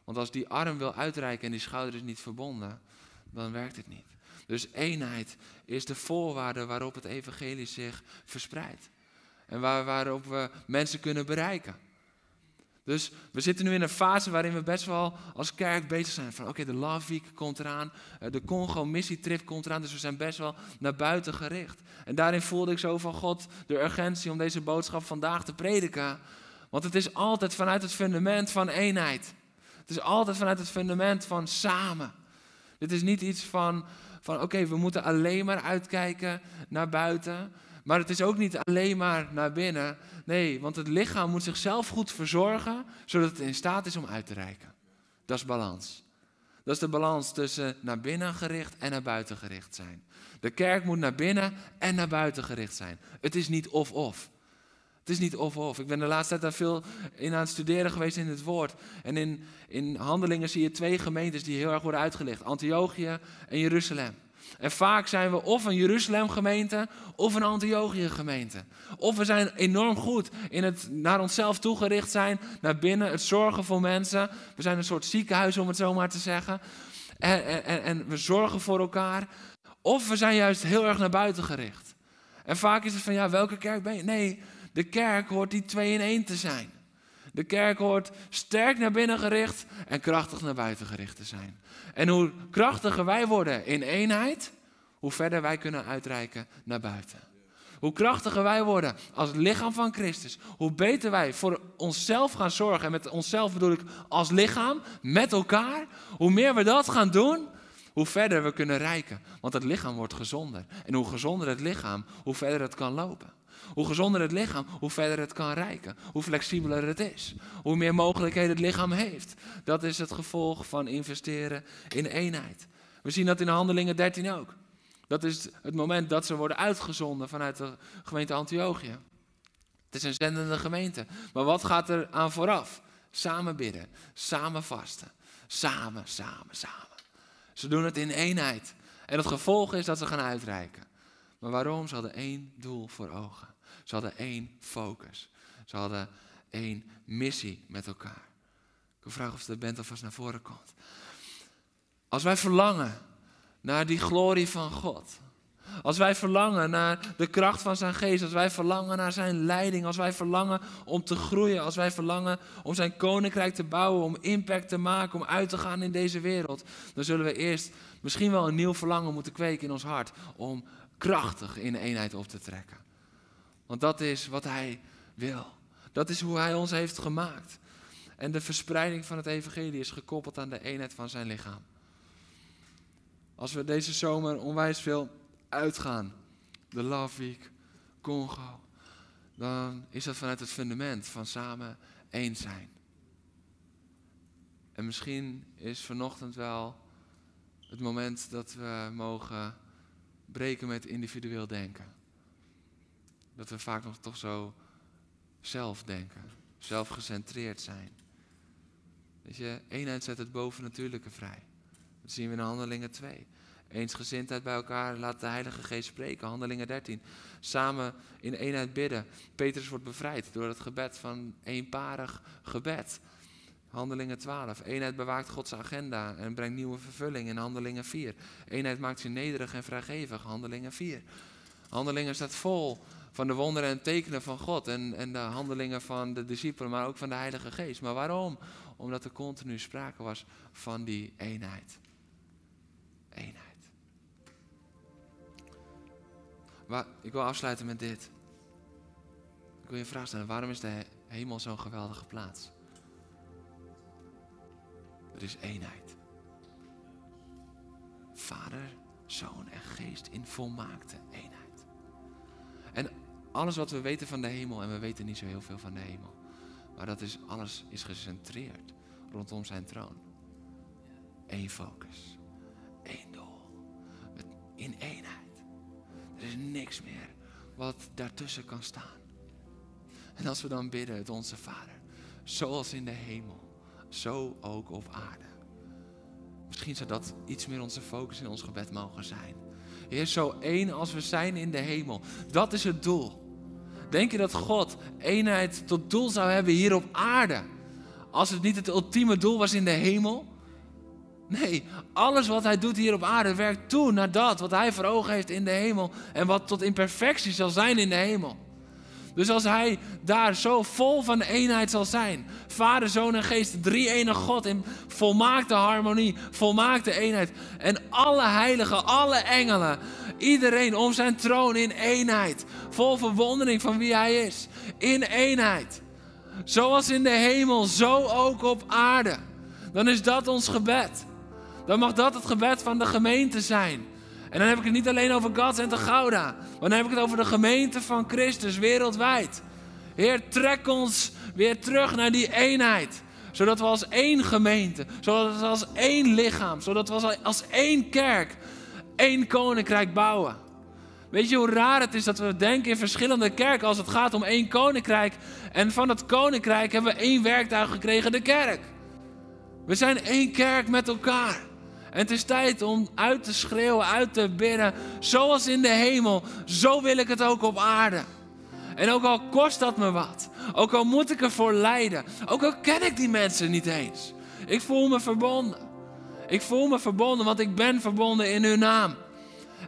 Want als die arm wil uitreiken en die schouder is niet verbonden, dan werkt het niet. Dus eenheid is de voorwaarde waarop het evangelie zich verspreidt. En waar, waarop we mensen kunnen bereiken. Dus we zitten nu in een fase waarin we best wel als kerk bezig zijn. Van oké, de Love Week komt eraan, eh, de Congo Missietrip komt eraan. Dus we zijn best wel naar buiten gericht. En daarin voelde ik zo van God de urgentie om deze boodschap vandaag te prediken. Want het is altijd vanuit het fundament van eenheid. Het is altijd vanuit het fundament van samen. Dit is niet iets van, van oké, we moeten alleen maar uitkijken naar buiten. Maar het is ook niet alleen maar naar binnen. Nee, want het lichaam moet zichzelf goed verzorgen, zodat het in staat is om uit te reiken. Dat is balans. Dat is de balans tussen naar binnen gericht en naar buiten gericht zijn. De kerk moet naar binnen en naar buiten gericht zijn. Het is niet of-of. Het is niet of-of. Ik ben de laatste tijd daar veel in aan het studeren geweest in het woord. En in, in handelingen zie je twee gemeentes die heel erg worden uitgelegd. Antiochië en Jeruzalem. En vaak zijn we of een Jeruzalem gemeente of een Antiochië gemeente. Of we zijn enorm goed in het naar onszelf toegericht zijn, naar binnen, het zorgen voor mensen. We zijn een soort ziekenhuis om het zo maar te zeggen. En, en, en we zorgen voor elkaar. Of we zijn juist heel erg naar buiten gericht. En vaak is het van ja, welke kerk ben je? Nee, de kerk hoort die twee in één te zijn. De kerk hoort sterk naar binnen gericht en krachtig naar buiten gericht te zijn. En hoe krachtiger wij worden in eenheid, hoe verder wij kunnen uitreiken naar buiten. Hoe krachtiger wij worden als lichaam van Christus, hoe beter wij voor onszelf gaan zorgen. En met onszelf bedoel ik als lichaam, met elkaar. Hoe meer we dat gaan doen, hoe verder we kunnen reiken. Want het lichaam wordt gezonder. En hoe gezonder het lichaam, hoe verder het kan lopen. Hoe gezonder het lichaam, hoe verder het kan reiken. Hoe flexibeler het is. Hoe meer mogelijkheden het lichaam heeft. Dat is het gevolg van investeren in eenheid. We zien dat in Handelingen 13 ook. Dat is het moment dat ze worden uitgezonden vanuit de gemeente Antiochië. Het is een zendende gemeente. Maar wat gaat er aan vooraf? Samen bidden, samen vasten. Samen, samen, samen. Ze doen het in eenheid. En het gevolg is dat ze gaan uitreiken. Maar waarom? Ze hadden één doel voor ogen. Ze hadden één focus. Ze hadden één missie met elkaar. Ik vragen of de band alvast naar voren komt. Als wij verlangen naar die glorie van God. Als wij verlangen naar de kracht van zijn geest, als wij verlangen naar zijn leiding, als wij verlangen om te groeien, als wij verlangen om zijn koninkrijk te bouwen, om impact te maken, om uit te gaan in deze wereld, dan zullen we eerst misschien wel een nieuw verlangen moeten kweken in ons hart om krachtig in eenheid op te trekken. Want dat is wat hij wil. Dat is hoe hij ons heeft gemaakt. En de verspreiding van het evangelie is gekoppeld aan de eenheid van zijn lichaam. Als we deze zomer onwijs veel uitgaan, de Love Week, Congo, dan is dat vanuit het fundament van samen één zijn. En misschien is vanochtend wel het moment dat we mogen breken met individueel denken. Dat we vaak nog toch zo zelf denken, zelfgecentreerd zijn. Weet je, eenheid zet het bovennatuurlijke vrij. Dat zien we in Handelingen 2. Eensgezindheid bij elkaar, laat de Heilige Geest spreken. Handelingen 13. Samen in eenheid bidden. Petrus wordt bevrijd door het gebed van eenparig gebed. Handelingen 12. Eenheid bewaakt Gods agenda en brengt nieuwe vervulling in Handelingen 4. Eenheid maakt je nederig en vrijgevig. Handelingen 4. Handelingen staat vol van de wonderen en tekenen van God en, en de handelingen van de discipelen, maar ook van de Heilige Geest. Maar waarom? Omdat er continu sprake was van die eenheid. Eenheid. Ik wil afsluiten met dit. Ik wil je een vraag stellen. Waarom is de hemel zo'n geweldige plaats? Er is eenheid. Vader, Zoon en Geest in volmaakte eenheid. En alles wat we weten van de hemel, en we weten niet zo heel veel van de hemel, maar dat is, alles is gecentreerd rondom zijn troon. Eén focus, één doel, in eenheid. Er is niks meer wat daartussen kan staan. En als we dan bidden, het onze Vader, zoals in de hemel, zo ook op aarde. Misschien zou dat iets meer onze focus in ons gebed mogen zijn. Heer, zo één als we zijn in de hemel. Dat is het doel. Denk je dat God eenheid tot doel zou hebben hier op aarde? Als het niet het ultieme doel was in de hemel? Nee, alles wat hij doet hier op aarde werkt toe naar dat wat hij voor ogen heeft in de hemel en wat tot imperfectie zal zijn in de hemel. Dus als hij daar zo vol van eenheid zal zijn, Vader, Zoon en Geest, drie enige God in volmaakte harmonie, volmaakte eenheid en alle heiligen, alle engelen, iedereen om zijn troon in eenheid, vol verwondering van wie hij is, in eenheid. Zoals in de hemel, zo ook op aarde. Dan is dat ons gebed. Dan mag dat het gebed van de gemeente zijn. En dan heb ik het niet alleen over Gats en de Gouda. Maar dan heb ik het over de gemeente van Christus wereldwijd. Heer, trek ons weer terug naar die eenheid. Zodat we als één gemeente, zodat we als één lichaam, zodat we als één kerk, één koninkrijk bouwen. Weet je hoe raar het is dat we denken in verschillende kerken als het gaat om één koninkrijk. En van het koninkrijk hebben we één werktuig gekregen, de kerk. We zijn één kerk met elkaar. Het is tijd om uit te schreeuwen, uit te bidden. Zoals in de hemel, zo wil ik het ook op aarde. En ook al kost dat me wat, ook al moet ik ervoor lijden, ook al ken ik die mensen niet eens. Ik voel me verbonden. Ik voel me verbonden, want ik ben verbonden in hun naam.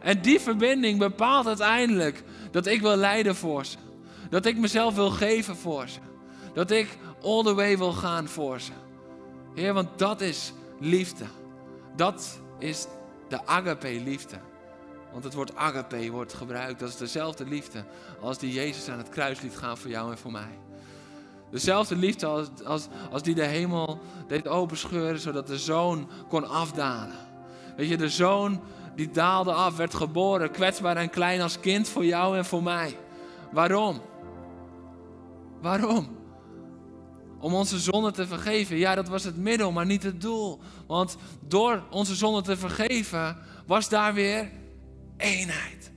En die verbinding bepaalt uiteindelijk dat ik wil lijden voor ze. Dat ik mezelf wil geven voor ze. Dat ik all the way wil gaan voor ze. Heer, want dat is liefde. Dat is de agape-liefde. Want het woord agape wordt gebruikt. Dat is dezelfde liefde als die Jezus aan het kruis liet gaan voor jou en voor mij. Dezelfde liefde als, als, als die de hemel deed openscheuren zodat de zoon kon afdalen. Weet je, de zoon die daalde af, werd geboren, kwetsbaar en klein als kind voor jou en voor mij. Waarom? Waarom? Om onze zonde te vergeven. Ja, dat was het middel, maar niet het doel. Want door onze zonde te vergeven, was daar weer eenheid.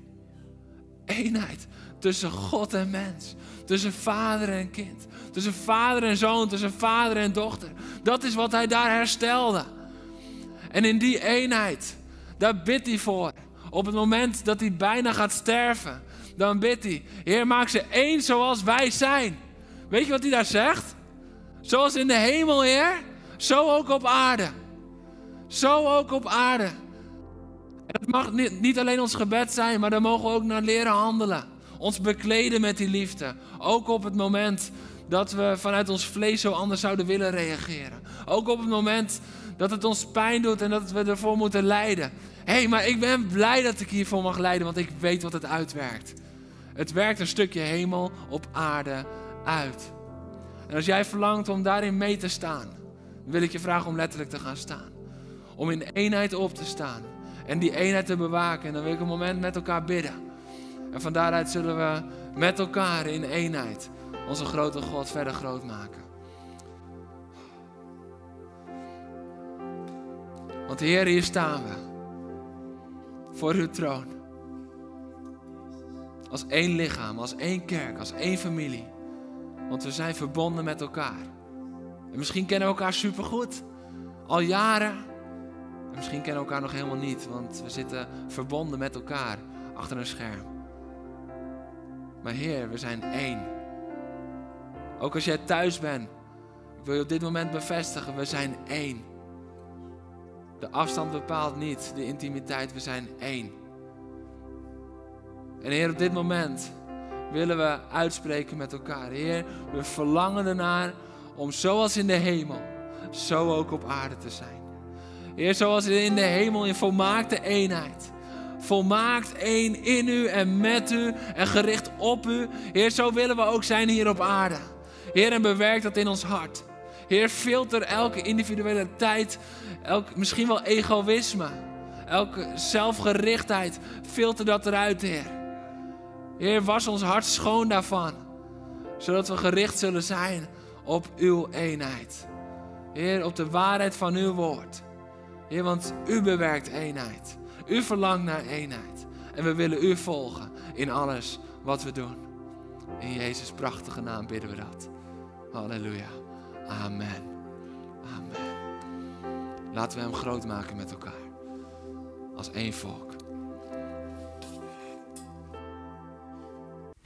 Eenheid tussen God en mens. Tussen vader en kind. Tussen vader en zoon, tussen vader en dochter. Dat is wat hij daar herstelde. En in die eenheid, daar bidt hij voor. Op het moment dat hij bijna gaat sterven, dan bidt hij: Heer, maak ze één zoals wij zijn. Weet je wat hij daar zegt? Zoals in de hemel, Heer, zo ook op aarde. Zo ook op aarde. En dat mag niet, niet alleen ons gebed zijn, maar daar mogen we ook naar leren handelen. Ons bekleden met die liefde. Ook op het moment dat we vanuit ons vlees zo anders zouden willen reageren. Ook op het moment dat het ons pijn doet en dat we ervoor moeten lijden. Hé, hey, maar ik ben blij dat ik hiervoor mag lijden, want ik weet wat het uitwerkt. Het werkt een stukje hemel op aarde uit. En als jij verlangt om daarin mee te staan, wil ik je vragen om letterlijk te gaan staan. Om in eenheid op te staan en die eenheid te bewaken. En dan wil ik een moment met elkaar bidden. En van daaruit zullen we met elkaar in eenheid onze grote God verder groot maken. Want Heer, hier staan we. Voor uw troon. Als één lichaam, als één kerk, als één familie. Want we zijn verbonden met elkaar. En misschien kennen we elkaar supergoed. Al jaren. En misschien kennen we elkaar nog helemaal niet. Want we zitten verbonden met elkaar achter een scherm. Maar Heer, we zijn één. Ook als jij thuis bent. Ik wil je op dit moment bevestigen. We zijn één. De afstand bepaalt niet de intimiteit. We zijn één. En Heer, op dit moment willen we uitspreken met elkaar. Heer, we verlangen ernaar om zoals in de hemel, zo ook op aarde te zijn. Heer, zoals in de hemel in volmaakte eenheid. Volmaakt één in u en met u en gericht op u. Heer, zo willen we ook zijn hier op aarde. Heer, en bewerk dat in ons hart. Heer, filter elke individuele tijd, elk, misschien wel egoïsme, elke zelfgerichtheid, filter dat eruit, Heer. Heer, was ons hart schoon daarvan, zodat we gericht zullen zijn op uw eenheid. Heer, op de waarheid van uw woord. Heer, want u bewerkt eenheid. U verlangt naar eenheid. En we willen u volgen in alles wat we doen. In Jezus' prachtige naam bidden we dat. Halleluja. Amen. Amen. Laten we hem groot maken met elkaar. Als één volk.